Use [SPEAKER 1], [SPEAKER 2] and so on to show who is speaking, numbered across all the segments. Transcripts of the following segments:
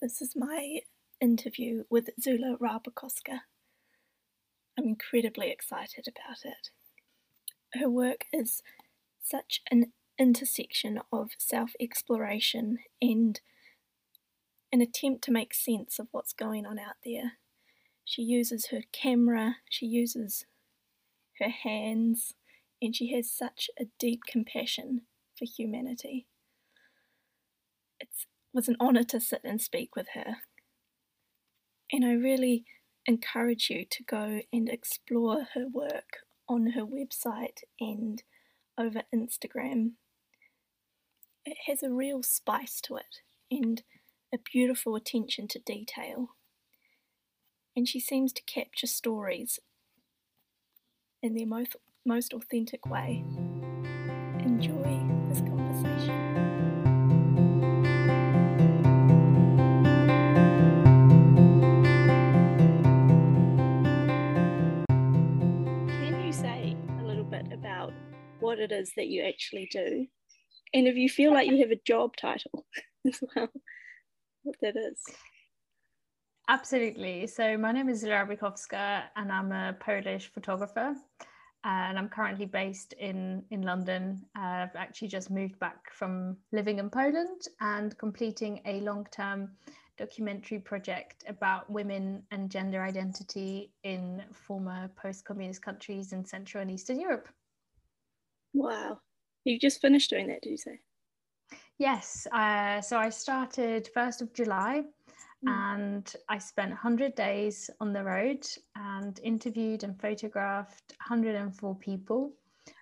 [SPEAKER 1] This is my interview with Zula Rabikowska. I'm incredibly excited about it. Her work is such an intersection of self exploration and an attempt to make sense of what's going on out there. She uses her camera, she uses her hands, and she has such a deep compassion for humanity. It was an honour to sit and speak with her. And I really encourage you to go and explore her work on her website and over Instagram. It has a real spice to it and a beautiful attention to detail. And she seems to capture stories in their most, most authentic way. Enjoy this conversation. What it is that you actually do? And if you feel like you have a job title as well, what that is.
[SPEAKER 2] Absolutely. So my name is Zula Rabikowska and I'm a Polish photographer and I'm currently based in, in London. I've actually just moved back from living in Poland and completing a long-term documentary project about women and gender identity in former post-communist countries in Central and Eastern Europe.
[SPEAKER 1] Wow. You just finished doing that, did you say?
[SPEAKER 2] Yes. Uh, so I started 1st of July Mm. and I spent 100 days on the road and interviewed and photographed 104 people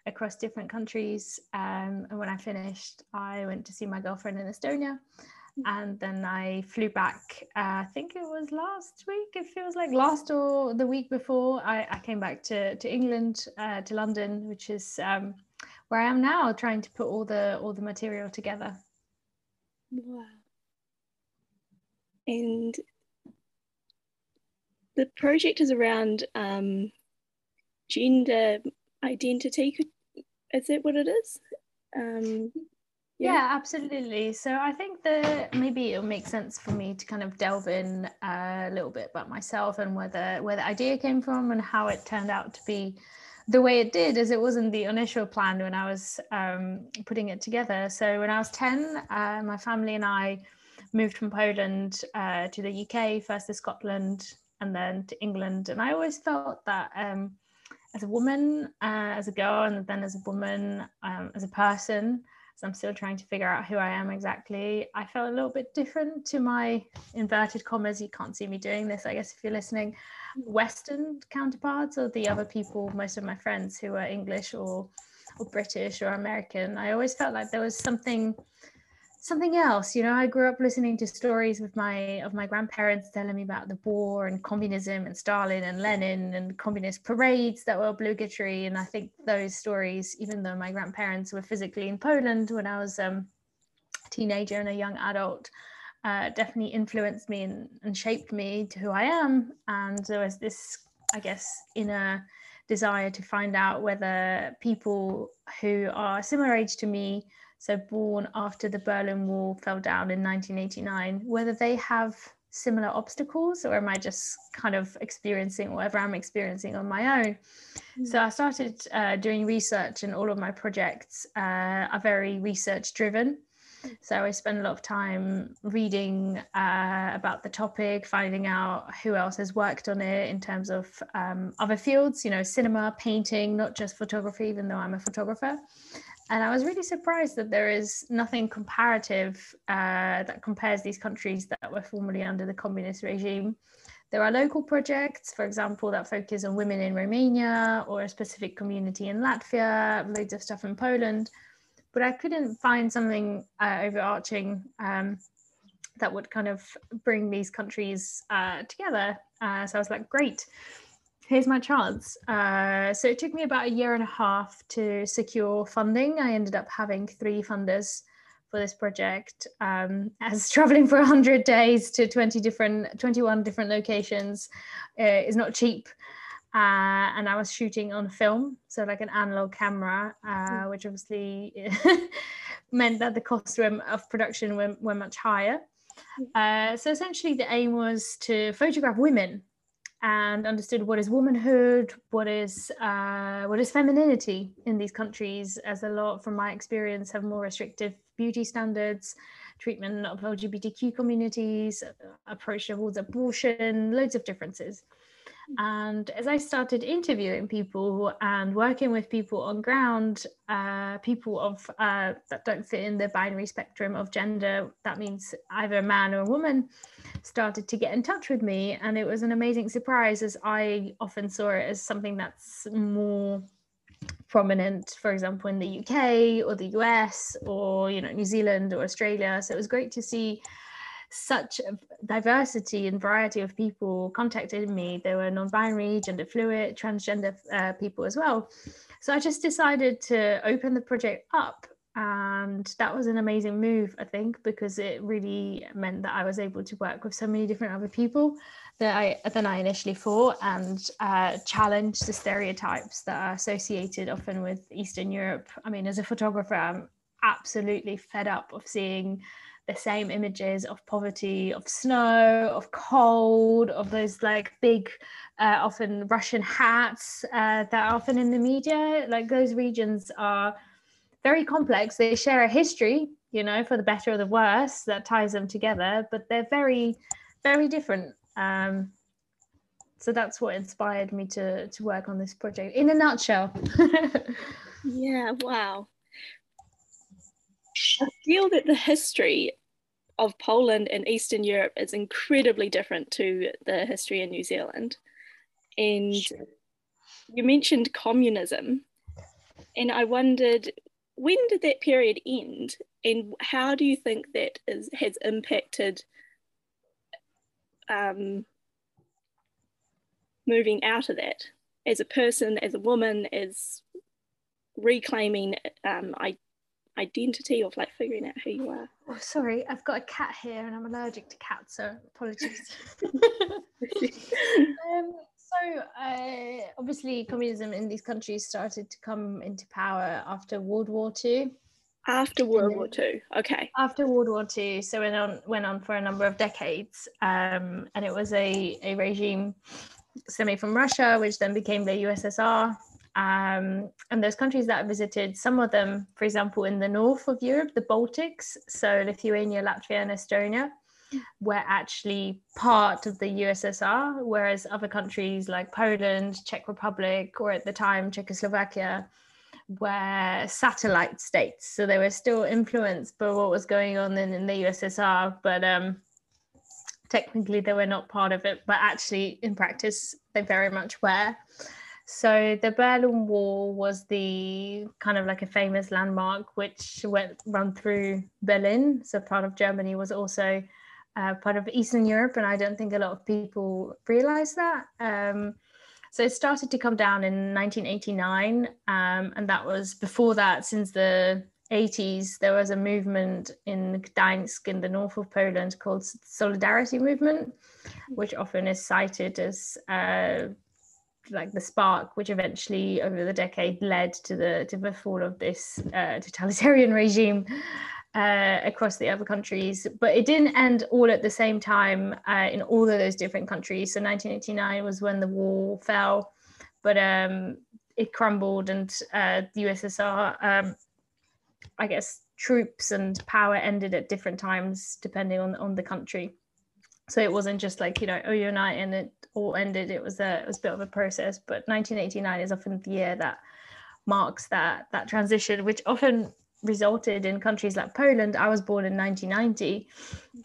[SPEAKER 2] across different countries. Um, and when I finished, I went to see my girlfriend in Estonia. Mm. And then I flew back, uh, I think it was last week, it feels like last or the week before. I, I came back to, to England, uh, to London, which is um, where I am now, trying to put all the all the material together.
[SPEAKER 1] Wow and the project is around um, gender identity. Is that what it is? Um,
[SPEAKER 2] yeah. yeah. absolutely. So I think that maybe it'll make sense for me to kind of delve in a little bit about myself and where the where the idea came from and how it turned out to be the way it did is it wasn't the initial plan when I was um, putting it together. So when I was 10, uh, my family and I moved from Poland uh, to the UK, first to Scotland and then to England. And I always felt that um, as a woman, uh, as a girl, and then as a woman, um, as a person, so I'm still trying to figure out who I am exactly. I felt a little bit different to my inverted commas. You can't see me doing this, I guess, if you're listening. Western counterparts or the other people, most of my friends who are English or or British or American. I always felt like there was something something else you know i grew up listening to stories of my of my grandparents telling me about the war and communism and stalin and lenin and communist parades that were obligatory. And i think those stories even though my grandparents were physically in poland when i was um, a teenager and a young adult uh, definitely influenced me and, and shaped me to who i am. And there was this i guess inner desire to find out whether people who are similar age to me so born after the Berlin Wall fell down in 1989, whether they have similar obstacles or am I just kind of experiencing whatever I'm experiencing on my own? Mm. So I started uh, doing research, and all of my projects uh, are very research driven. So I spend a lot of time reading uh, about the topic, finding out who else has worked on it in terms of um, other fields, you know, cinema, painting, not just photography, even though I'm a photographer and I was really surprised that there is nothing comparative uh, that compares these countries that were formerly under the communist regime. There are local projects, for example, that focus on women in Romania or a specific community in Latvia, loads of stuff in Poland, but I couldn't find something uh, overarching um, that would kind of bring these countries uh, together. Uh, so I was like, great here's my chance. Uh, so it took me about a year and a half to secure funding. I ended up having three funders for this project. Um, as traveling for 100 days to 20 different, 21 different locations uh, is not cheap. Uh, and I was shooting on film, so like an analog camera, uh, hmm. which obviously meant that the cost of production were, were much higher. Uh, so essentially, the aim was to photograph women and understood what is womanhood, what is uh, what is femininity in these countries, as a lot, from my experience, have more restrictive beauty standards, treatment of LGBTQ communities, approach towards abortion, loads of differences. And as I started interviewing people and working with people on ground, uh, people of uh, that don't fit in the binary spectrum of gender, that means either a man or a woman, started to get in touch with me. And it was an amazing surprise as I often saw it as something that's more prominent, for example, in the UK or the US or you know New Zealand or Australia. So it was great to see such a diversity and variety of people contacted me. There were non-binary, gender fluid, transgender uh, people as well. So I just decided to open the project up and that was an amazing move i think because it really meant that i was able to work with so many different other people that i than i initially thought and uh, challenge the stereotypes that are associated often with eastern europe i mean as a photographer i'm absolutely fed up of seeing the same images of poverty, of snow, of cold, of those like big, uh, often Russian hats uh, that are often in the media. Like those regions are very complex. They share a history, you know, for the better or the worse that ties them together, but they're very, very different. Um, so that's what inspired me to to work on this project in a nutshell.
[SPEAKER 1] yeah, wow. I feel that the history of Poland and Eastern Europe is incredibly different to the history in New Zealand. And you mentioned communism, and I wondered when did that period end, and how do you think that is, has impacted um, moving out of that as a person, as a woman, as reclaiming um, I, identity of like figuring out who you are.
[SPEAKER 2] Oh, sorry, I've got a cat here and I'm allergic to cats, so apologies. um, so, uh, obviously, communism in these countries started to come into power after World War II.
[SPEAKER 1] After World War II, okay.
[SPEAKER 2] After World War II, so it on went on for a number of decades, um, and it was a a regime stemming from Russia, which then became the USSR, um, and those countries that I visited, some of them, for example, in the north of Europe, the Baltics, so Lithuania, Latvia, and Estonia, were actually part of the USSR, whereas other countries like Poland, Czech Republic, or at the time Czechoslovakia, were satellite states. So they were still influenced by what was going on in, in the USSR, but um, technically they were not part of it, but actually in practice they very much were. So the Berlin Wall was the kind of like a famous landmark which went run through Berlin. So part of Germany was also uh, part of Eastern Europe, and I don't think a lot of people realize that. Um, so it started to come down in 1989, um, and that was before that. Since the 80s, there was a movement in Gdańsk in the north of Poland called Solidarity Movement, which often is cited as uh, like the spark which eventually over the decade led to the to the fall of this uh, totalitarian regime uh, across the other countries. But it didn't end all at the same time uh, in all of those different countries. So 1989 was when the wall fell but um, it crumbled and uh, the ussr um, i guess troops and power ended at different times depending on on the country so it wasn't just like you know overnight and I and it all ended it was a it was a bit of a process but 1989 is often the year that marks that that transition which often resulted in countries like Poland. I was born in 1990.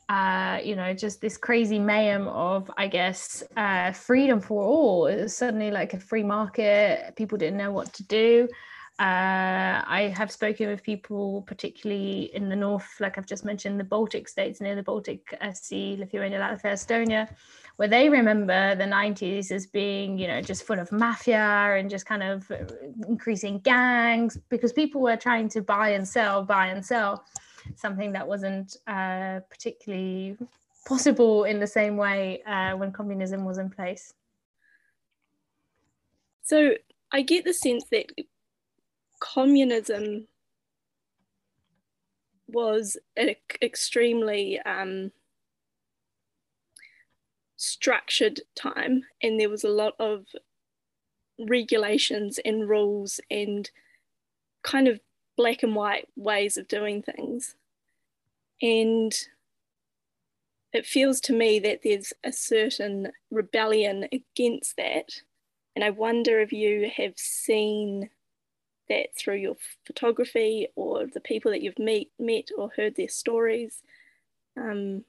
[SPEAKER 2] Uh, you know, just this crazy mayhem of, I guess, uh, freedom for all. It was suddenly like a free market. People didn't know what to do. Uh, I have spoken with people, particularly in the north, like I've just mentioned, the Baltic states near the Baltic Sea, Lithuania, Latvia, Estonia, where they remember the 90s as being, you know, just full of mafia and just kind of increasing gangs because people were trying to buy and sell, buy and sell, something that wasn't uh, particularly possible in the same way uh, when communism was in place.
[SPEAKER 1] So I get the sense that communism was an extremely um, structured time and there was a lot of regulations and rules and kind of black and white ways of doing things. And it feels to me that there's a certain rebellion against that. And I wonder if you have seen that through your photography or the people that you've meet, met or heard their stories. Um,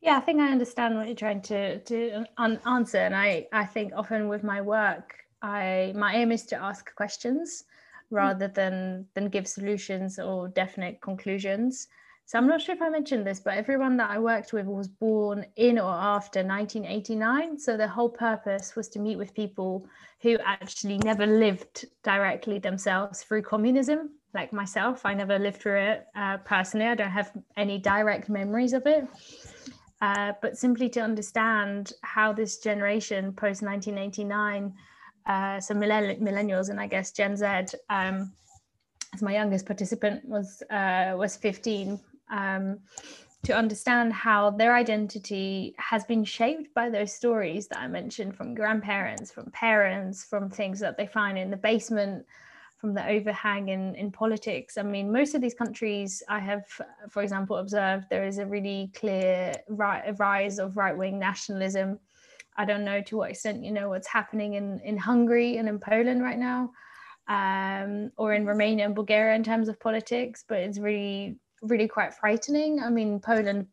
[SPEAKER 2] yeah, I think I understand what you're trying to to answer, and I I think often with my work, I my aim is to ask questions rather than than give solutions or definite conclusions. So I'm not sure if I mentioned this, but everyone that I worked with was born in or after 1989. So the whole purpose was to meet with people who actually never lived directly themselves through communism, like myself. I never lived through it uh, personally. I don't have any direct memories of it. Uh, but simply to understand how this generation post 1989, uh, so millennials and I guess Gen Z, um, as my youngest participant was uh, was 15 um, to understand how their identity has been shaped by those stories that I mentioned from grandparents, from parents, from things that they find in the basement, from the overhang in, in politics. I mean, most of these countries I have, for example, observed there is a really clear ri- rise of right wing nationalism. I don't know to what extent you know what's happening in, in Hungary and in Poland right now, um, or in Romania and Bulgaria in terms of politics, but it's really really quite frightening. I mean, Poland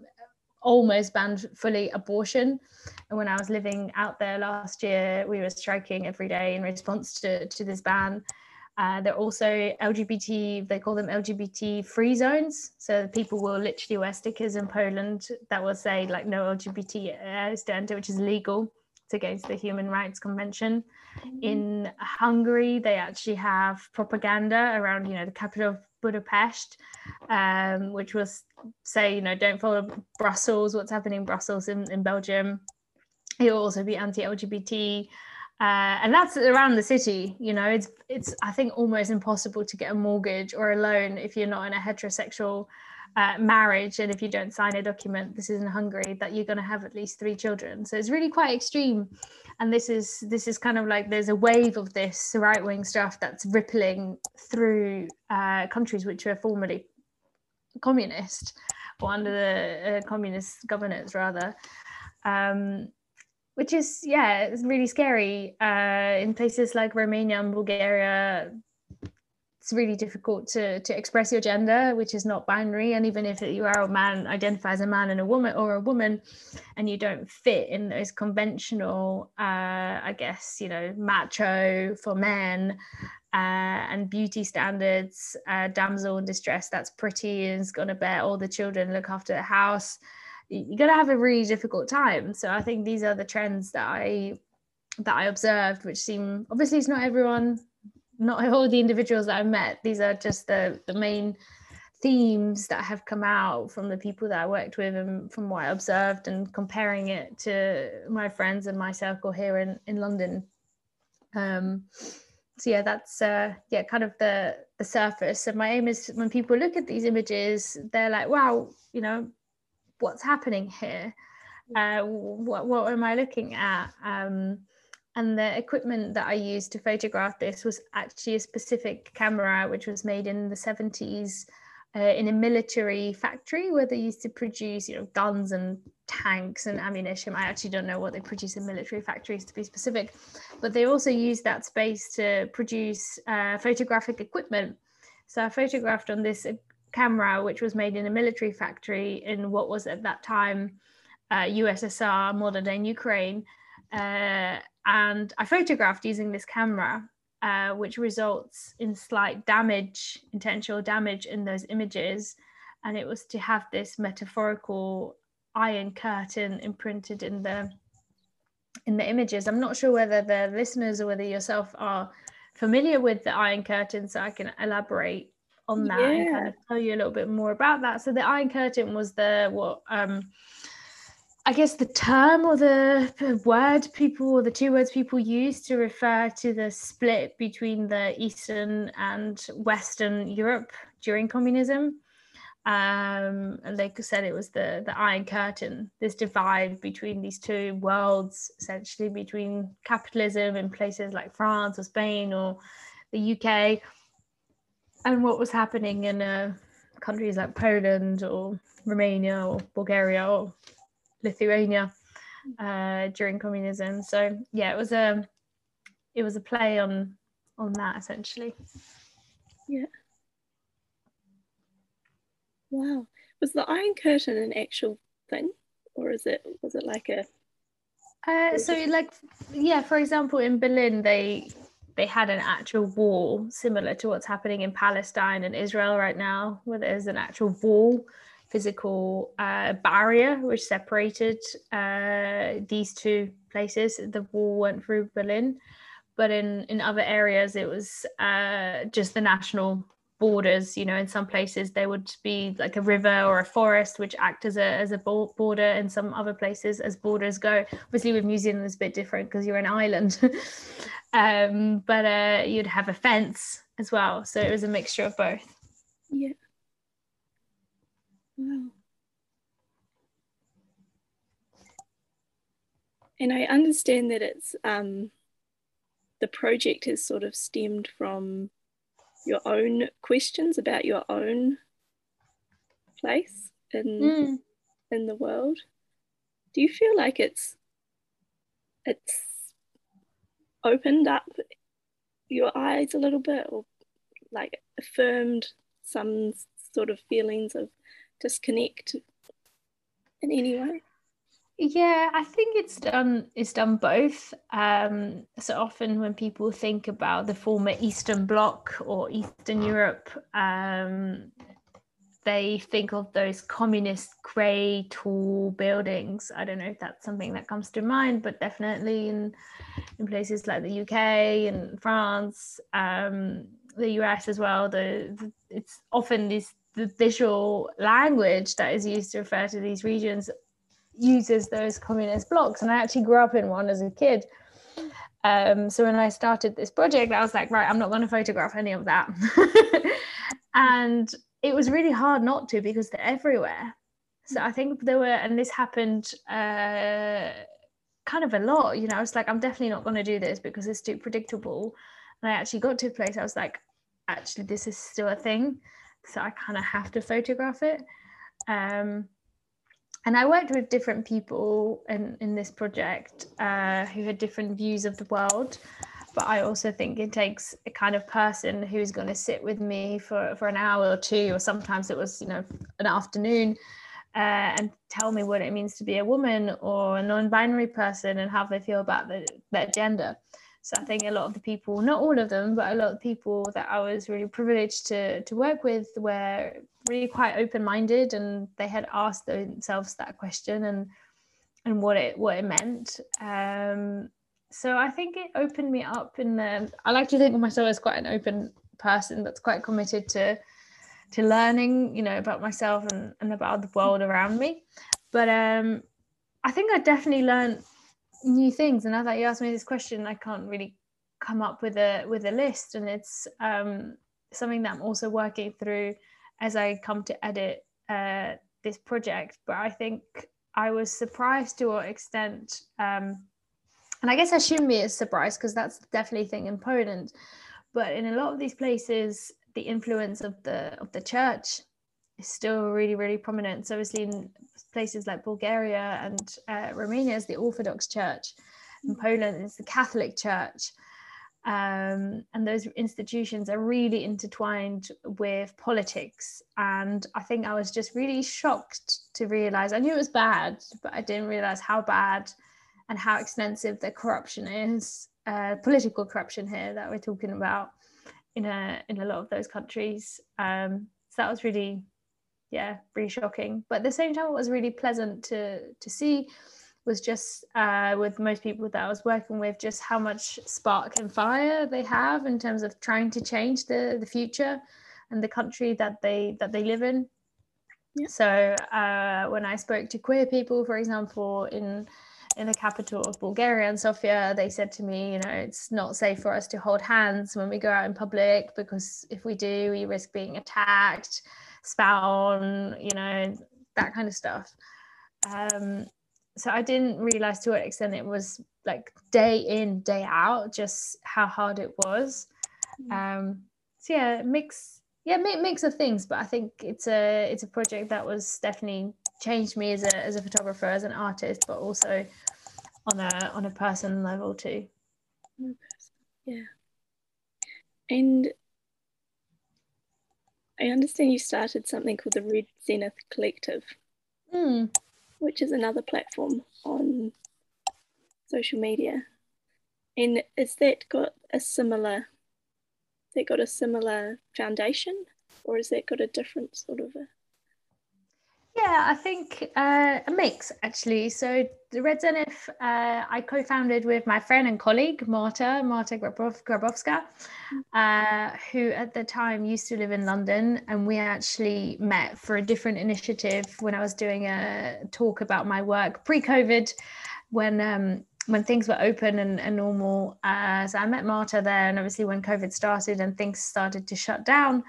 [SPEAKER 2] almost banned fully abortion. And when I was living out there last year, we were striking every day in response to, to this ban. Uh, they're also LGBT, they call them LGBT free zones. So people will literally wear stickers in Poland that will say, like, no LGBT stand, which is legal. It's against the Human Rights Convention. Mm-hmm. In Hungary, they actually have propaganda around, you know, the capital of Budapest, um, which was say, you know, don't follow Brussels, what's happening in Brussels in, in Belgium. It will also be anti-LGBT. Uh, and that's around the city you know it's it's i think almost impossible to get a mortgage or a loan if you're not in a heterosexual uh, marriage and if you don't sign a document this is in hungary that you're going to have at least three children. So it's really quite extreme. And this is this is kind of like there's a wave of this right wing stuff that's rippling through uh, countries which were formerly communist or under the uh, communist governance rather. Um, which is yeah it's really scary uh, in places like romania and bulgaria it's really difficult to to express your gender which is not binary. And even if you are a man identify as a man and a woman or a woman and you don't fit in those conventional uh, i guess you know macho for men uh, and beauty standards uh, damsel in distress that's pretty and is going to bear all the children look after the house. You're going to have a really difficult time. So i think these are the trends that i that i observed which seem obviously it's not everyone not all the individuals that I've met. These are just the the main themes that have come out from the people that I worked with and from what I observed and comparing it to my friends and my circle here in, in London. Um, so yeah, that's uh, yeah, kind of the the surface. So my aim is when people look at these images, they're like, wow, you know, what's happening here? Uh, what what am I looking at? Um, and the equipment that I used to photograph this was actually a specific camera which was made in the 70s uh, in a military factory where they used to produce you know guns and tanks and ammunition. I actually don't know what they produce in military factories to be specific but they also used that space to produce uh, photographic equipment. So i photographed on this uh, camera which was made in a military factory in what was at that time uh, ussr modern day ukraine uh, and I photographed using this camera, uh, which results in slight damage, intentional damage in those images. And it was to have this metaphorical iron curtain imprinted in the in the images. I'm not sure whether the listeners or whether yourself are familiar with the iron curtain, so I can elaborate on that yeah. and kind of tell you a little bit more about that. So the iron curtain was the what um I guess the term or the word people or the two words people use to refer to the split between the Eastern and Western Europe during communism. um, and like I said, it was the the Iron Curtain, this divide between these two worlds, essentially between capitalism in places like France or Spain or the UK, and what was happening in uh, countries like Poland or Romania or Bulgaria or Lithuania uh, during communism. So yeah, it was a it was a play on on that essentially.
[SPEAKER 1] Yeah. Wow. Was the Iron Curtain an actual thing? Or is it was it like a
[SPEAKER 2] uh, so like yeah, for example in Berlin they they had an actual wall similar to what's happening in Palestine and Israel right now, where there's an actual wall, physical uh, barrier which separated uh, these two places. The wall went through Berlin, but in in other areas it was uh, just the national borders you know in some places there would be like a river or a forest which act as a as a border and some other places as borders go. Obviously with new zealand it's a bit different because you're an island um, but uh, you'd have a fence as well so it was a mixture of both.
[SPEAKER 1] Yeah and i understand that it's um the project has sort of stemmed from your own questions about your own place in mm. in the world do you feel like it's it's opened up your eyes a little bit or like affirmed some sort of feelings of disconnect in any way
[SPEAKER 2] yeah, I think it's done. It's done both. Um, so often when people think about the former Eastern Bloc or Eastern Europe, um, they think of those communist grey tall buildings. I don't know if that's something that comes to mind, but definitely in in places like the UK and France, um, the US as well. The, the it's often this the visual language that is used to refer to these regions uses those communist blocks. And I actually grew up in one as a kid. Um, so when I started this project, I was like, right, I'm not going to photograph any of that. and it was really hard not to because they're everywhere. So I think there were, and this happened uh, kind of a lot. You know, I was like, I'm definitely not going to do this because it's too predictable. And I actually got to a place I was like, actually, this is still a thing. So I kind of have to photograph it. Um, and I worked with different people in, in this project uh, who had different views of the world. But I also think it takes a kind of person who's going to sit with me for, for an hour or two, or sometimes it was, you know, an afternoon, uh, and tell me what it means to be a woman or a non-binary person and how they feel about the, their gender. So I think a lot of the people, not all of them, but a lot of people that I was really privileged to to work with were really quite open-minded and they had asked themselves that question and and what it what it meant. Um, so I think it opened me up in the I like to think of myself as quite an open person that's quite committed to to learning, you know, about myself and, and about the world around me. But um I think I definitely learned new things and now that you asked me this question i can't really come up with a with a list and it's um, something that i'm also working through as i come to edit uh, this project. But i think i was surprised to what extent um, and i guess i shouldn't be as surprised because that's definitely a thing in poland but in a lot of these places the influence of the of the church is still really really prominent. So obviously in places like Bulgaria and uh, Romania is the Orthodox Church, in mm. Poland is the Catholic Church. Um, and those institutions are really intertwined with politics. And I think I was just really shocked to realize I knew it was bad, but I didn't realize how bad and how extensive the corruption is, uh, political corruption here that we're talking about in a in a lot of those countries. Um, so that was really yeah, really shocking. But at the same time, it was really pleasant to to see was just uh, with most people that I was working with, just how much spark and fire they have in terms of trying to change the the future and the country that they that they live in. Yeah. So uh, when I spoke to queer people, for example, in in the capital of Bulgaria and Sofia, they said to me, you know, it's not safe for us to hold hands when we go out in public because if we do, we risk being attacked spout on, you know, that kind of stuff. Um, so I didn't realize to what extent it was like day in, day out, just how hard it was. Mm. Um, so yeah, mix, yeah, mix of things. But I think it's a it's a project that was definitely changed me as a as a photographer, as an artist, but also on a on a personal level too.
[SPEAKER 1] Yeah, and I understand you started something called the Red Zenith Collective.
[SPEAKER 2] Mm
[SPEAKER 1] which is another platform on social media. And is that got a similar that got a similar foundation or has that got a different sort of a
[SPEAKER 2] yeah, I think uh, a mix actually. So the Red Zenith, uh, I co-founded with my friend and colleague Marta Marta Grabowska, uh, who at the time used to live in London, and we actually met for a different initiative when I was doing a talk about my work pre-COVID, when um, when things were open and, and normal. Uh, so I met Marta there, and obviously when COVID started and things started to shut down,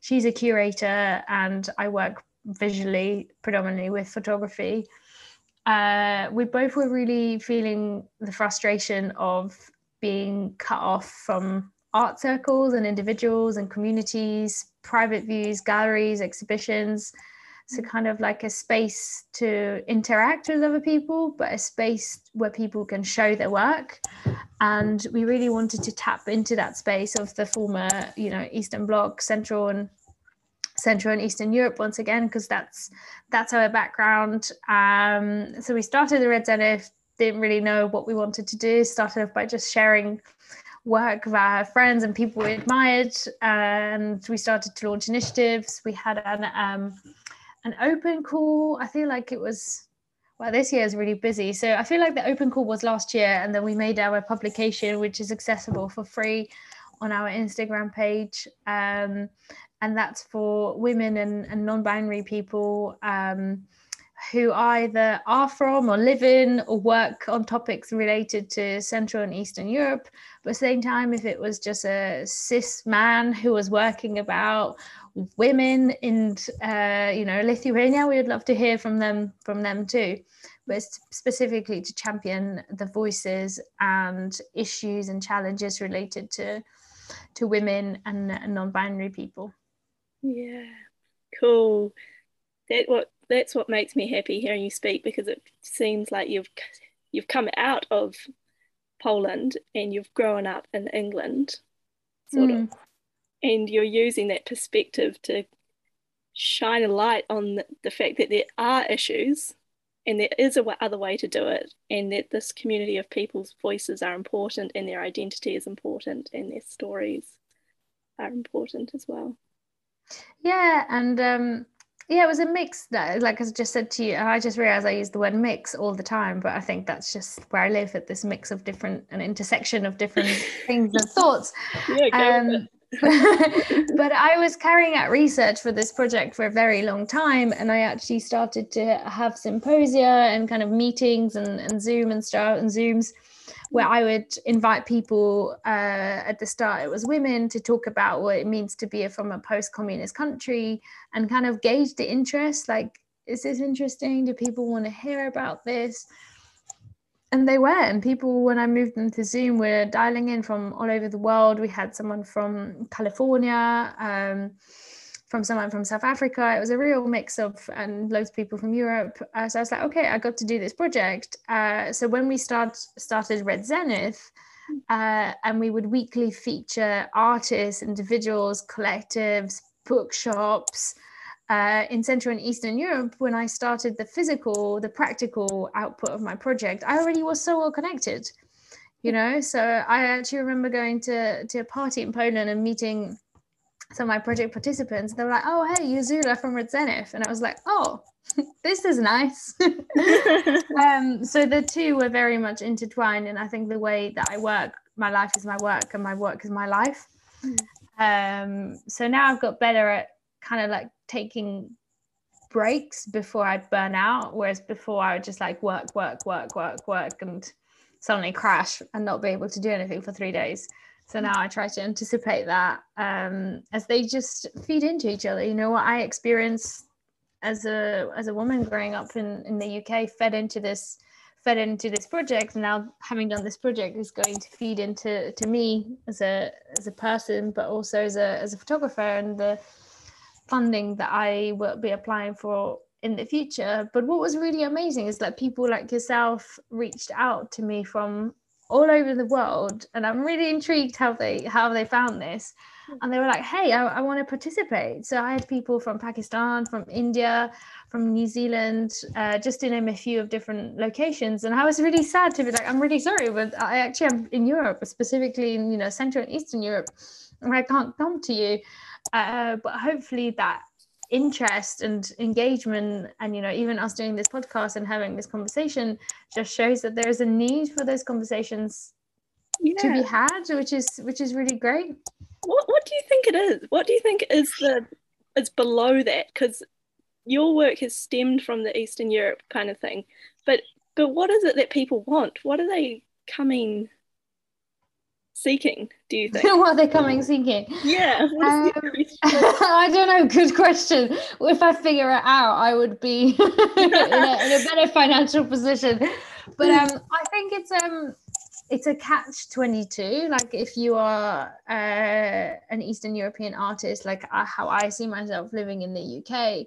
[SPEAKER 2] she's a curator, and I work visually, predominantly with photography, uh, we both were really feeling the frustration of being cut off from art circles and individuals and communities, private views, galleries, exhibitions. So, kind of like a space to interact with other people, but a space where people can show their work. And we really wanted to tap into that space of the former, you know, Eastern Bloc, Central and Central and Eastern Europe once again because that's that's our background. Um, so we started the Red Zenith, didn't really know what we wanted to do. Started off by just sharing work via friends and people we admired, and we started to launch initiatives. We had an um, an open call. I feel like it was well, this year is really busy. So I feel like the open call was last year, and then we made our publication, which is accessible for free on our Instagram page. Um, and that's for women and, and non-binary people um, who either are from or live in or work on topics related to Central and Eastern Europe. But at the same time, if it was just a cis man who was working about women in uh, you know Lithuania, we would love to hear from them from them too. But specifically to champion the voices and issues and challenges related to to women and, and non-binary people.
[SPEAKER 1] Yeah, cool. That what that's what makes me happy hearing you speak because it seems like you've you've come out of Poland and you've grown up in England, sort mm. of, and you're using that perspective to shine a light on the, the fact that there are issues and there is a w- other way to do it and that this community of people's voices are important and their identity is important and their stories are important as well
[SPEAKER 2] yeah, and um, yeah, it was a mix. That, like I just said to you, I just realized I use the word mix all the time, but I think that's just where I live at this mix of different, an intersection of different things and thoughts. Yeah, um, but I was carrying out research for this project for a very long time, and I actually started to have symposia and kind of meetings and, and Zoom and stuff and Zooms where I would invite people uh, at the start, it was women, to talk about what it means to be from a post communist country and kind of gauge the interest. Like, is this interesting? Do people want to hear about this? And they were. And people, when I moved them to Zoom, were dialing in from all over the world. We had someone from California. Um, from someone from South Africa. It was a real mix of and loads of people from Europe. Uh, so I was like, okay, I got to do this project. Uh, so when we start started Red Zenith, uh, and we would weekly feature artists, individuals, collectives, bookshops. Uh, in Central and Eastern Europe, when I started the physical, the practical output of my project, I already was so well connected, you know. So I actually remember going to to a party in Poland and meeting some of my project participants they were like oh hey you're Zula from Red Zenith and I was like oh this is nice um, so the two were very much intertwined and I think the way that I work my life is my work and my work is my life mm. um, so now I've got better at kind of like taking breaks before I'd burn out whereas before I would just like work work work work work and suddenly crash and not be able to do anything for three days So now I try to anticipate that um, as they just feed into each other. You know what I experience as a as a woman growing up in in the UK fed into this fed into this project. Now having done this project is going to feed into to me as a as a person, but also as a as a photographer and the funding that I will be applying for in the future. But what was really amazing is that people like yourself reached out to me from all over the world and i'm really intrigued how they how they found this. And they were like hey i, I want to participate. So i had people from pakistan from india from new zealand uh, just to name a few of different locations. And i was really sad to be like i'm really sorry but i actually am in europe specifically in you know central and eastern europe and i can't come to you uh, but hopefully that interest and engagement and you know even us doing this podcast and having this conversation just shows that there is a need for those conversations yeah. to be had which is which is really great.
[SPEAKER 1] What what do you think it is? What do you think is the is below that? Because your work has stemmed from the eastern europe kind of thing. But but what is it that people want? What are they coming seeking do you think?
[SPEAKER 2] What are they coming seeking?
[SPEAKER 1] Yeah um,
[SPEAKER 2] i don't know good question. If i figure it out i would be in, a, in, a, better financial position. But um i think it's um it's a catch 22 like if you are uh, an eastern european artist like uh, how i see myself living in the uk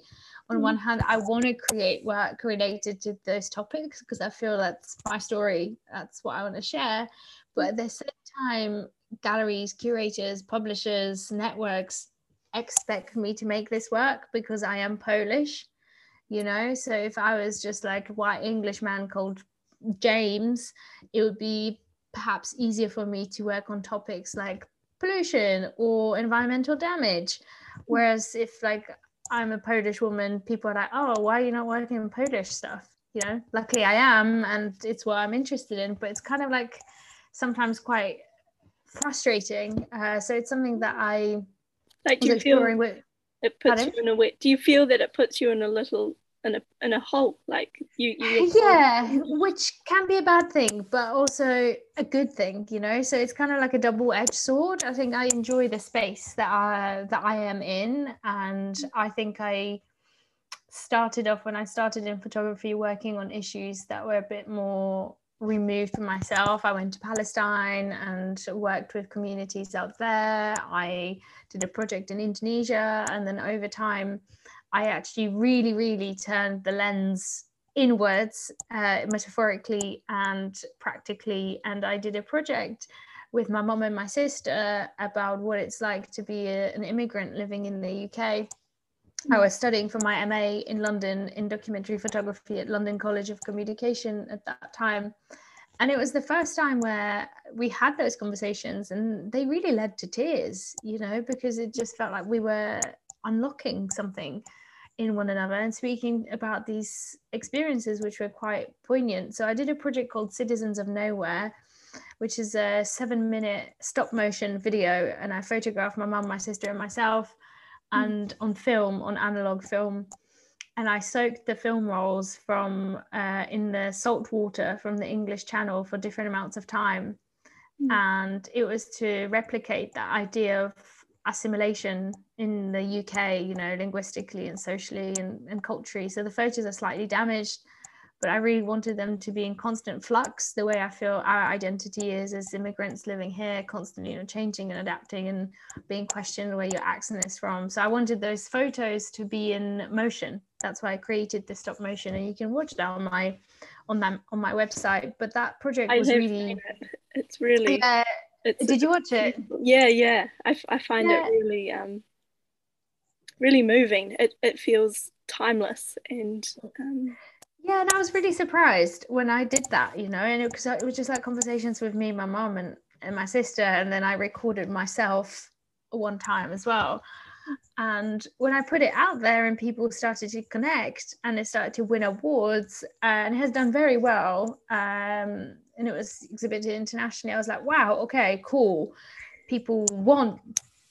[SPEAKER 2] on mm. one hand i want to create work related to those topics because i feel that's my story. That's what i want to share but at the same time, galleries, curators, publishers, networks expect me to make this work because I am Polish, you know. So if I was just like a white English man called James, it would be perhaps easier for me to work on topics like pollution or environmental damage. Whereas if like I'm a Polish woman, people are like, oh, why are you not working on Polish stuff? You know, luckily I am, and it's what I'm interested in. But it's kind of like sometimes quite frustrating. Uh, so it's something that I
[SPEAKER 1] like. Do you feel with, it puts pardon? you in a way? Do you feel that it puts you in a little in a in a hole? Like you, you
[SPEAKER 2] yeah, which can be a bad thing, but also a good thing. You know, so it's kind of like a double edged sword. I think I enjoy the space that I that I am in, and I think I started off when I started in photography working on issues that were a bit more removed from myself. I went to Palestine and worked with communities out there. I did a project in Indonesia. And then over time, I actually really, really turned the lens inwards, uh, metaphorically and practically. And I did a project with my mom and my sister about what it's like to be a, an immigrant living in the UK. I was studying for my MA in London in documentary photography at London College of Communication at that time. And it was the first time where we had those conversations and they really led to tears, you know, because it just felt like we were unlocking something in one another and speaking about these experiences, which were quite poignant. So I did a project called Citizens of Nowhere, which is a seven minute stop motion video. And I photographed my mum, my sister, and myself. And on film, on analog film. And I soaked the film rolls from uh, in the salt water from the English Channel for different amounts of time. Mm. And it was to replicate that idea of assimilation in the UK, you know, linguistically and socially and, and culturally. So the photos are slightly damaged but I really wanted them to be in constant flux, the way I feel our identity is as immigrants living here, constantly you know, changing and adapting and being questioned where your accent is from. So I wanted those photos to be in motion. That's why I created the stop motion, and you can watch that on my on that on my website. But that project was really
[SPEAKER 1] it. it's really
[SPEAKER 2] yeah. It's Did you watch it?
[SPEAKER 1] Yeah, yeah. I, I find yeah. it really um really moving. It it feels timeless and um
[SPEAKER 2] yeah, and I was really surprised when I did that, you know, and it, it was just like conversations with me, my mom, and, and my sister, and then I recorded myself one time as well. And when I put it out there and people started to connect and it started to win awards uh, and it has done very well, um, and it was exhibited internationally, I was like, wow, okay, cool. People want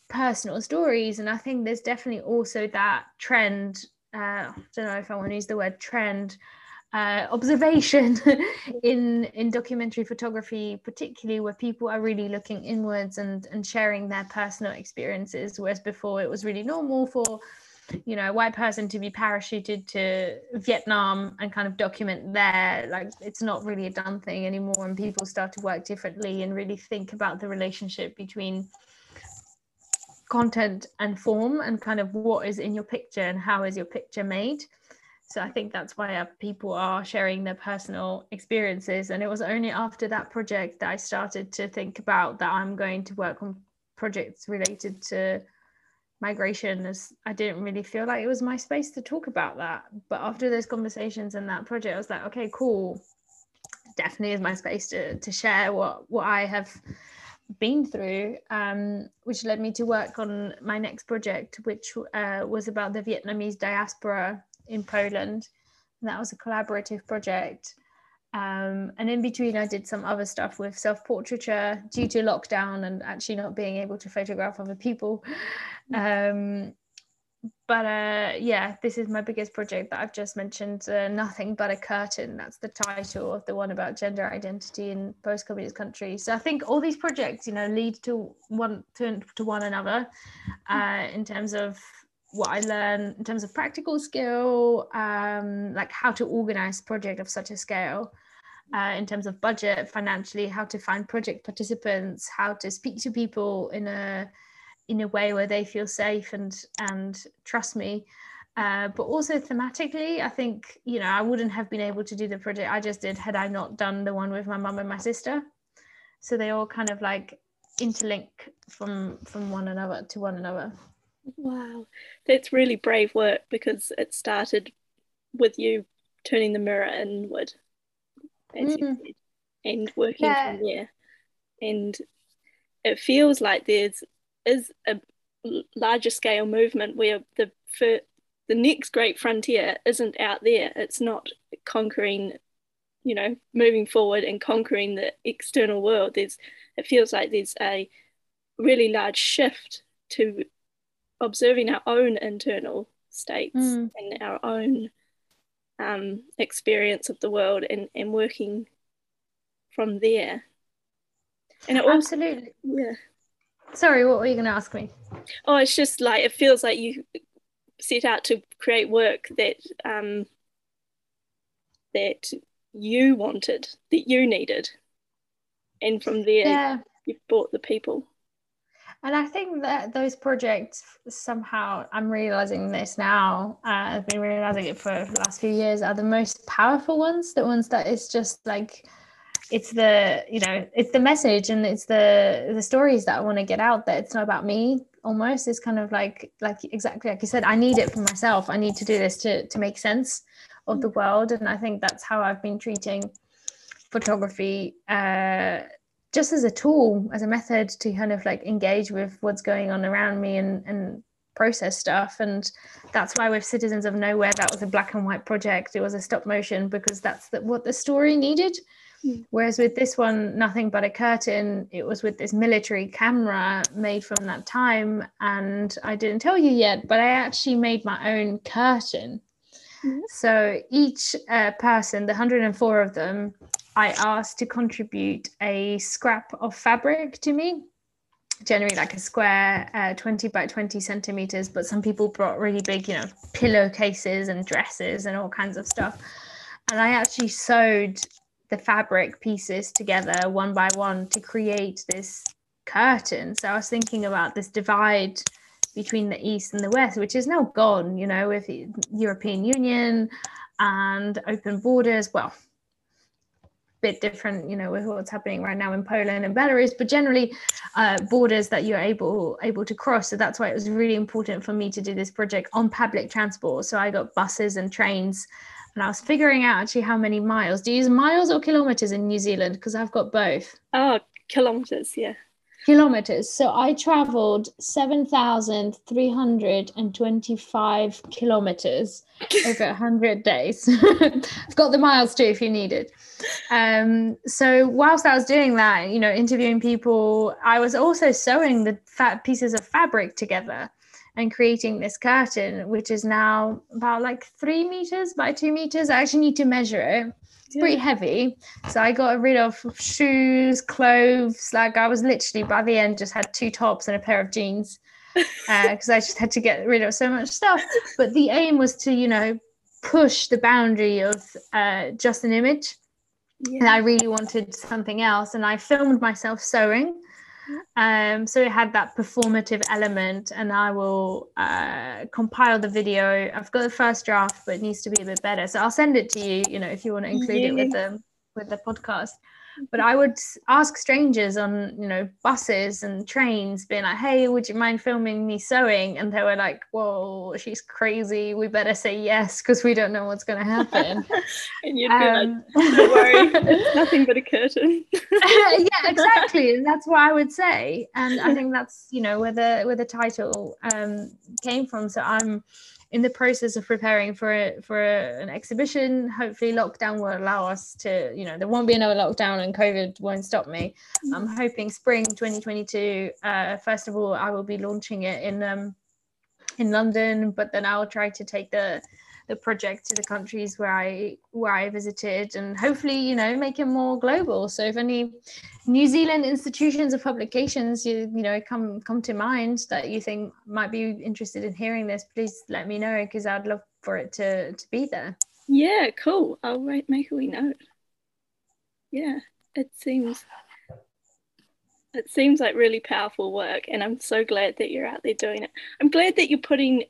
[SPEAKER 2] personal stories. And I think there's definitely also that trend. Uh, I don't know if I want to use the word trend, uh, observation in in documentary photography, particularly where people are really looking inwards and and sharing their personal experiences, whereas before it was really normal for you know a white person to be parachuted to Vietnam and kind of document there. Like it's not really a done thing anymore, and people start to work differently and really think about the relationship between content and form and kind of what is in your picture and how is your picture made so i think that's why uh, people are sharing their personal experiences and it was only after that project that i started to think about that i'm going to work on projects related to migration as i didn't really feel like it was my space to talk about that. But after those conversations and that project i was like okay cool. Definitely is my space to, to share what what i have been through, um, which led me to work on my next project, which uh, was about the Vietnamese diaspora in Poland. And that was a collaborative project. Um, and in between, I did some other stuff with self portraiture due to lockdown and actually not being able to photograph other people. Um, but uh, yeah, this is my biggest project that I've just mentioned. Uh, Nothing but a curtain. That's the title of the one about gender identity in post-communist countries. So I think all these projects, you know, lead to one to, to one another uh, in terms of what I learned in terms of practical skill, um, like how to organize a project of such a scale. Uh, in terms of budget, financially, how to find project participants, how to speak to people in a in a way where they feel safe and and trust me uh, but also thematically i think you know i wouldn't have been able to do the project i just did had i not done the one with my mum and my sister so they all kind of like interlink from from one another to one another
[SPEAKER 1] wow that's really brave work because it started with you turning the mirror inward as mm. you said, and working yeah. from there and it feels like there's is a larger scale movement where the for the next great frontier isn't out there. It's not conquering, you know, moving forward and conquering the external world. There's it feels like there's a really large shift to observing our own internal states mm. and our own um, experience of the world and, and working from there.
[SPEAKER 2] And it also, Absolutely.
[SPEAKER 1] Yeah.
[SPEAKER 2] Sorry, what were you going to ask me?
[SPEAKER 1] Oh, it's just like it feels like you set out to create work that um, that you wanted, that you needed, and from there yeah. you've brought the people.
[SPEAKER 2] And I think that those projects somehow, I'm realizing this now, uh, I've been realizing it for the last few years, are the most powerful ones, the ones that is just like it's the you know it's the message and it's the the stories that i want to get out that it's not about me almost. It's kind of like like exactly like you said i need it for myself. I need to do this to to make sense of the world. And i think that's how i've been treating photography uh just as a tool as a method to kind of like engage with what's going on around me and and process stuff and that's why with citizens of nowhere that was a black and white project it was a stop motion because that's the, what the story needed Hmm. Whereas with this one, nothing but a curtain, it was with this military camera made from that time. And I didn't tell you yet, but I actually made my own curtain. Mm-hmm. So each uh, person, the 104 of them, I asked to contribute a scrap of fabric to me, generally like a square uh, 20 by 20 centimeters. But some people brought really big, you know, pillowcases and dresses and all kinds of stuff. And I actually sewed the fabric pieces together one by one to create this curtain. So I was thinking about this divide between the East and the West, which is now gone, you know, with European Union and open borders. Well, bit different, you know, with what's happening right now in Poland and Belarus, but generally uh, borders that you're able able to cross. So that's why it was really important for me to do this project on public transport. So I got buses and trains and I was figuring out actually how many miles. Do you use miles or kilometers in New Zealand? Because I've got both.
[SPEAKER 1] Oh, kilometers, yeah.
[SPEAKER 2] Kilometers. So I traveled 7,325 kilometers over 100 days. I've got the miles too if you need it. Um, so whilst I was doing that, you know, interviewing people, I was also sewing the fat pieces of fabric together and creating this curtain, which is now about like three meters by two meters. I actually need to measure it. It's yeah. pretty heavy. So I got rid of shoes, clothes. Like I was literally by the end just had two tops and a pair of jeans because uh, I just had to get rid of so much stuff. But the aim was to, you know, push the boundary of uh, just an image. Yeah. And I really wanted something else. And I filmed myself sewing um, so it had that performative element, and I will uh, compile the video. I've got the first draft, but it needs to be a bit better. So I'll send it to you. You know, if you want to include yeah. it with the with the podcast but I would ask strangers on, you know, buses and trains, being like, "Hey, would you mind filming me sewing?" And they were like, "Whoa, she's crazy. We better say yes because we don't know what's going to happen."
[SPEAKER 1] and you'd be um, like, "Don't worry, it's nothing but a curtain."
[SPEAKER 2] yeah, exactly, and that's what I would say. And I think that's you know where the where the title um, came from. So I'm in the process of preparing for a, for a, an exhibition. Hopefully, lockdown will allow us to, you know, there won't be another lockdown and COVID won't stop me. Mm-hmm. I'm hoping spring 2022. Uh, first of all, I will be launching it in um, in London, but then I'll try to take the the project to the countries where I where I visited and hopefully you know make it more global. So if any New Zealand institutions or publications you you know come come to mind that you think might be interested in hearing this please let me know because I'd love for it to to be there.
[SPEAKER 1] Yeah cool. I'll write make a wee note. Yeah it seems it seems like really powerful work and I'm so glad that you're out there doing it. I'm glad that you're putting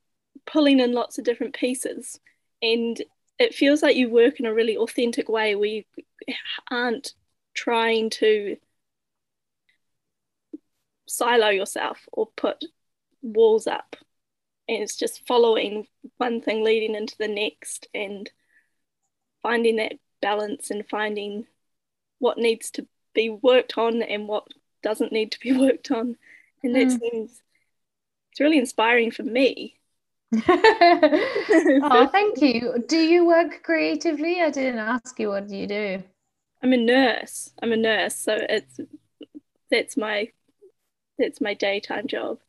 [SPEAKER 1] pulling in lots of different pieces and it feels like you work in a really authentic way where you aren't trying to silo yourself or put walls up. And it's just following one thing leading into the next and finding that balance and finding what needs to be worked on and what doesn't need to be worked on. And that mm. seems it's really inspiring for me
[SPEAKER 2] oh, thank you. Do you work creatively? I didn't ask you what do you do.
[SPEAKER 1] I'm a nurse. I'm a nurse, so it's that's my that's my daytime job,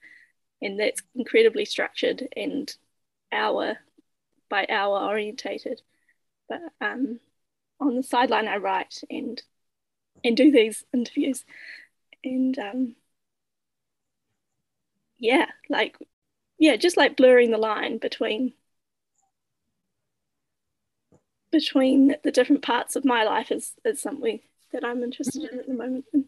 [SPEAKER 1] and that's incredibly structured and hour by hour orientated. But um, on the sideline, I write and and do these interviews, and um, yeah, like yeah, just like blurring the line between between the different parts of my life is, is something that I'm interested in at the moment and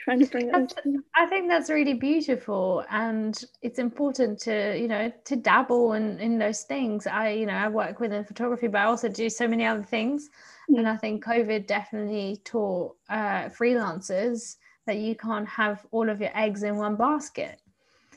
[SPEAKER 1] trying to bring it into.
[SPEAKER 2] I think that's really beautiful and it's important to, you know, to dabble in, in those things. I, you know, I work within photography, but I also do so many other things. Mm. And I think COVID definitely taught uh, freelancers that you can't have all of your eggs in one basket.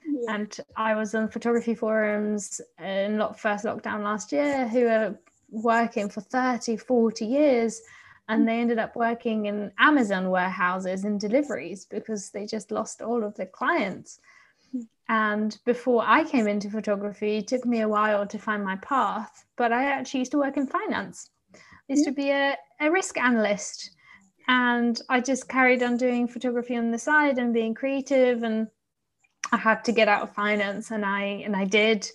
[SPEAKER 2] Yeah. And I was on photography forums in first lockdown last year who are working for 30, 40 years. And they ended up working in Amazon warehouses and deliveries because they just lost all of their clients. Hmm. And before I came into photography, it took me a while to find my path. But I actually used to work in finance. I used to be a, a risk analyst. And I just carried on doing photography on the side and being creative and I had to get out of finance, and I and I did.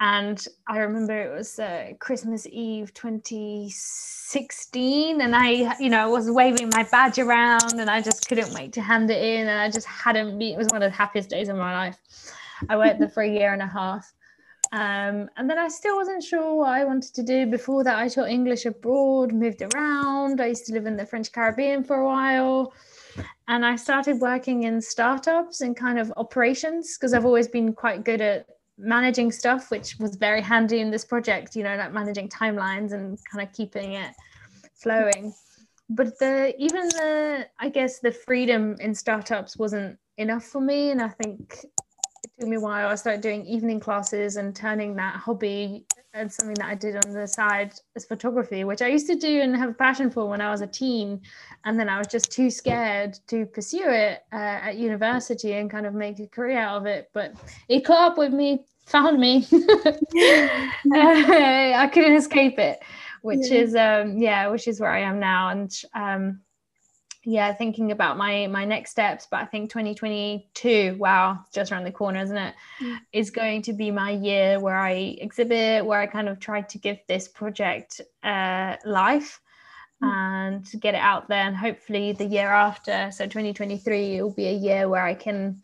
[SPEAKER 2] And I remember it was uh, Christmas Eve 2016, and I, you know, was waving my badge around, and I just couldn't wait to hand it in, and I just hadn't been. It was one of the happiest days of my life. I worked there for a year and a half. Um, and then I still wasn't sure what I wanted to do. Before that, I taught English abroad, moved around. I used to live in the French Caribbean for a while and I started working in startups and kind of operations because I've always been quite good at managing stuff, which was very handy in this project, you know, like managing timelines and kind of keeping it flowing. But the even the I guess the freedom in startups wasn't enough for me. And I think it took me a while. I started doing evening classes and turning that hobby and something that I did on the side is photography, which I used to do and have a passion for when I was a teen. And then I was just too scared to pursue it uh, at university and kind of make a career out of it. But it caught up with me, found me. I couldn't escape it, which yeah. is, um, yeah, which is where I am now. And um, yeah, thinking about my my next steps, but I think 2022, wow, just around the corner, isn't it? Mm. Is going to be my year where I exhibit, where I kind of try to give this project uh, life mm. and get it out there. And hopefully, the year after, so 2023, it will be a year where I can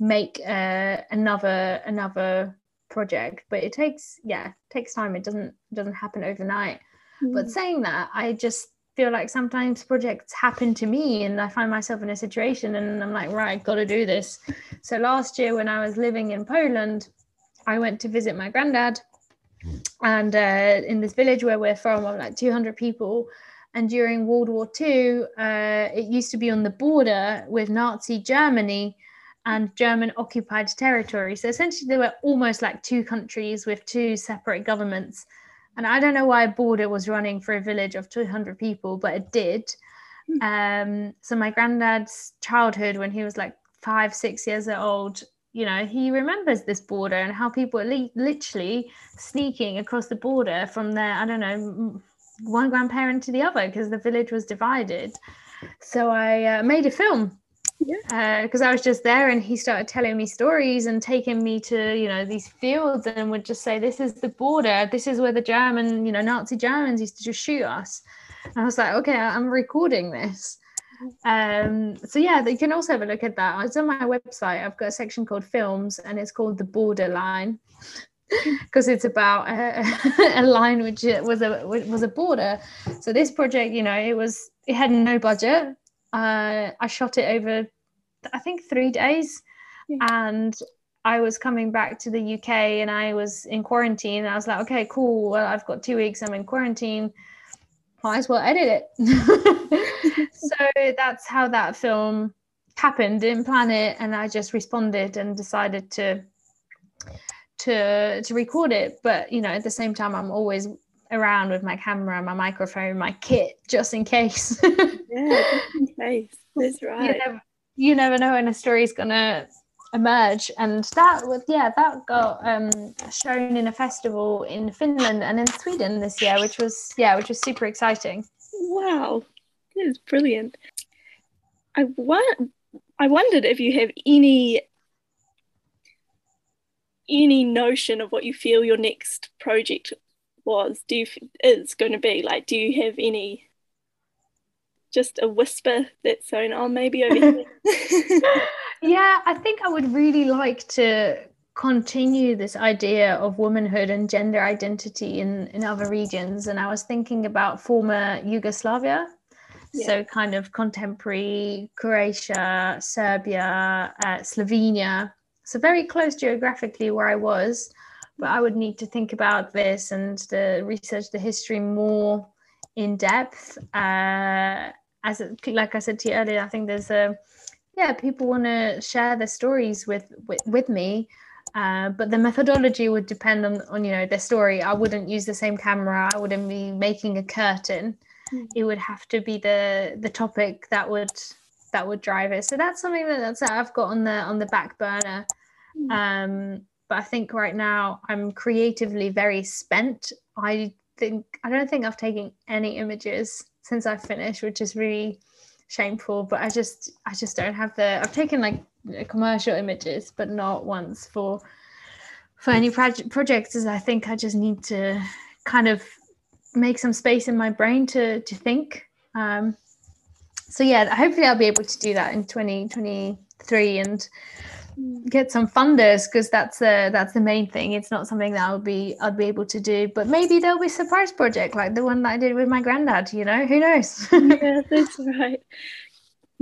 [SPEAKER 2] make uh, another another project. But it takes, yeah, takes time. It doesn't doesn't happen overnight. Mm. But saying that, I just feel like sometimes projects happen to me and I find myself in a situation and I'm like, right, got to do this. So last year when I was living in Poland, I went to visit my granddad and uh, in this village where we're from, I'm like 200 people. And during World War II, uh, it used to be on the border with Nazi Germany and German occupied territory. So essentially, there were almost like two countries with two separate governments and I don't know why a border was running for a village of 200 people, but it did. Hmm. Um, so my granddad's childhood, when he was like five, six years old, you know, he remembers this border and how people were li- literally sneaking across the border from their, I don't know, one grandparent to the other because the village was divided. So I uh, made a film because uh, I was just there and he started telling me stories and taking me to you know these fields and would just say this is the border. This is where the German you know Nazi Germans used to just shoot us. And I was like okay I'm recording this. Um so yeah you can also have a look at that. It's on my website. I've got a section called films and it's called the borderline because it's about a, a, line which was a was a border. So this project you know it was it had no budget uh, I shot it over, I think, three days. And I was coming back to the UK and I was in quarantine. I was like, okay, cool. Well, I've got two weeks. I'm in quarantine. Might as well edit it. so that's how that film happened. Didn't plan it, and I just responded and decided to to to record it. But you know, at the same time, I'm always around with my camera, my microphone, my kit, just in case.
[SPEAKER 1] yeah, just in case. That's right.
[SPEAKER 2] You never, you never know when a story is gonna emerge, and that was yeah, that got um, shown in a festival in Finland and in Sweden this year, which was yeah, which was super exciting.
[SPEAKER 1] Wow, that is brilliant. I want. I wondered if you have any any notion of what you feel your next project was do you is going to be like do you have any just a whisper that's going on maybe over here.
[SPEAKER 2] Yeah i think i would really like to continue this idea of womanhood and gender identity in in other regions. And i was thinking about former yugoslavia. Yeah. so kind of contemporary croatia serbia uh, slovenia. So very close geographically where i was but I would need to think about this and the research the history more in depth. Uh, as like I said to you earlier, I think there's a yeah people want to share their stories with with, with me. Uh, but the methodology would depend on, on you know their story. I wouldn't use the same camera. I wouldn't be making a curtain. Mm. It would have to be the the topic that would that would drive it. So that's something that that's I've got on the on the back burner. Mm. Um, but I think right now I'm creatively very spent. I think I don't think I've taken any images since I finished, which is really shameful. But I just I just don't have the. I've taken like commercial images, but not once for for any project projects. As I think I just need to kind of make some space in my brain to to think. Um, so yeah, hopefully I'll be able to do that in 2023 and get some funders because that's the that's the main thing. It's not something that i'll be i'll be able to do but maybe there'll be a surprise project like the one that i did with my granddad you know? Who knows?
[SPEAKER 1] Yeah that's right.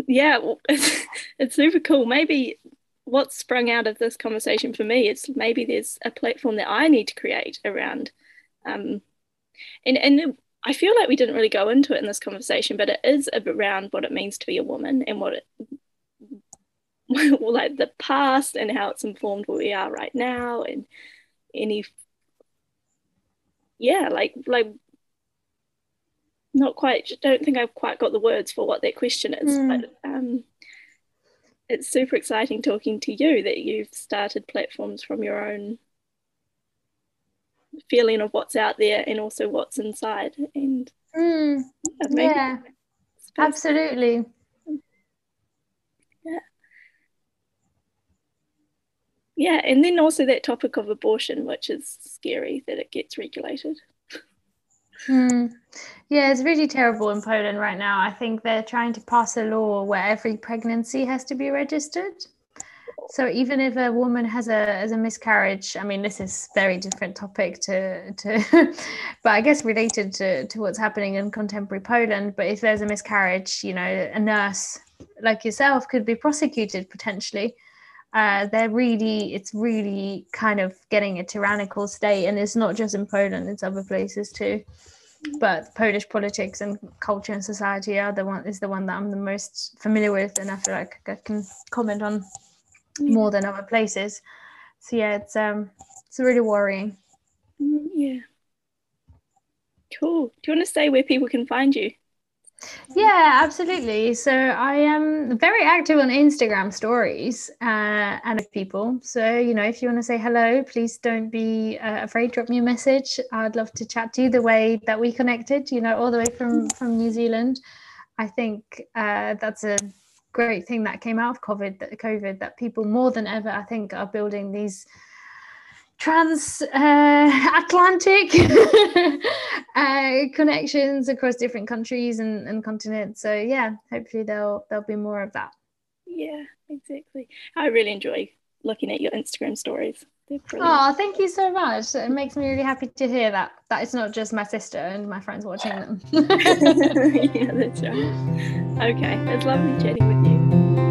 [SPEAKER 1] Yeah well, it's, it's super cool. Maybe what sprung out of this conversation for me is maybe there's a platform that i need to create around um and and I feel like we didn't really go into it in this conversation, but it is around what it means to be a woman and what it like the past and how it's informed where we are right now and any yeah like like not quite don't think I've quite got the words for what that question is mm. but um it's super exciting talking to you that you've started platforms from your own feeling of what's out there and also what's inside and
[SPEAKER 2] mm. yeah, yeah absolutely
[SPEAKER 1] yeah, and then also that topic of abortion, which is scary that it gets regulated.
[SPEAKER 2] Hmm. Yeah, it's really terrible in Poland right now. I think they're trying to pass a law where every pregnancy has to be registered. So even if a woman has a has a miscarriage, I mean, this is very different topic to to, but I guess related to to what's happening in contemporary Poland. But if there's a miscarriage, you know, a nurse like yourself could be prosecuted potentially. Uh, they're really, it's really kind of getting a tyrannical state, and it's not just in Poland; it's other places too but Polish politics and culture and society are the one is the one that I'm the most familiar with, and I feel like I can comment on more than other places. So yeah, it's um it's really worrying.
[SPEAKER 1] Mm, yeah. Cool. Do you want to say where people can find you?
[SPEAKER 2] Yeah, absolutely. So I am very active on Instagram stories uh, and people. So, you know, if you want to say hello, please don't be uh, afraid. Drop me a message. I'd love to chat to you the way that we connected, you know, all the way from, from New Zealand. I think uh, that's a great thing that came out of COVID, that COVID, that people more than ever, I think, are building these transatlantic uh, uh, connections across different countries and, and continents. So yeah, hopefully there'll there'll be more of that.
[SPEAKER 1] Yeah, exactly. I really enjoy looking at your Instagram stories.
[SPEAKER 2] Oh, thank you so much. It makes me really happy to hear that that it's not just my sister and my friends watching them.
[SPEAKER 1] yeah, that's right. Okay, it's lovely chatting with you.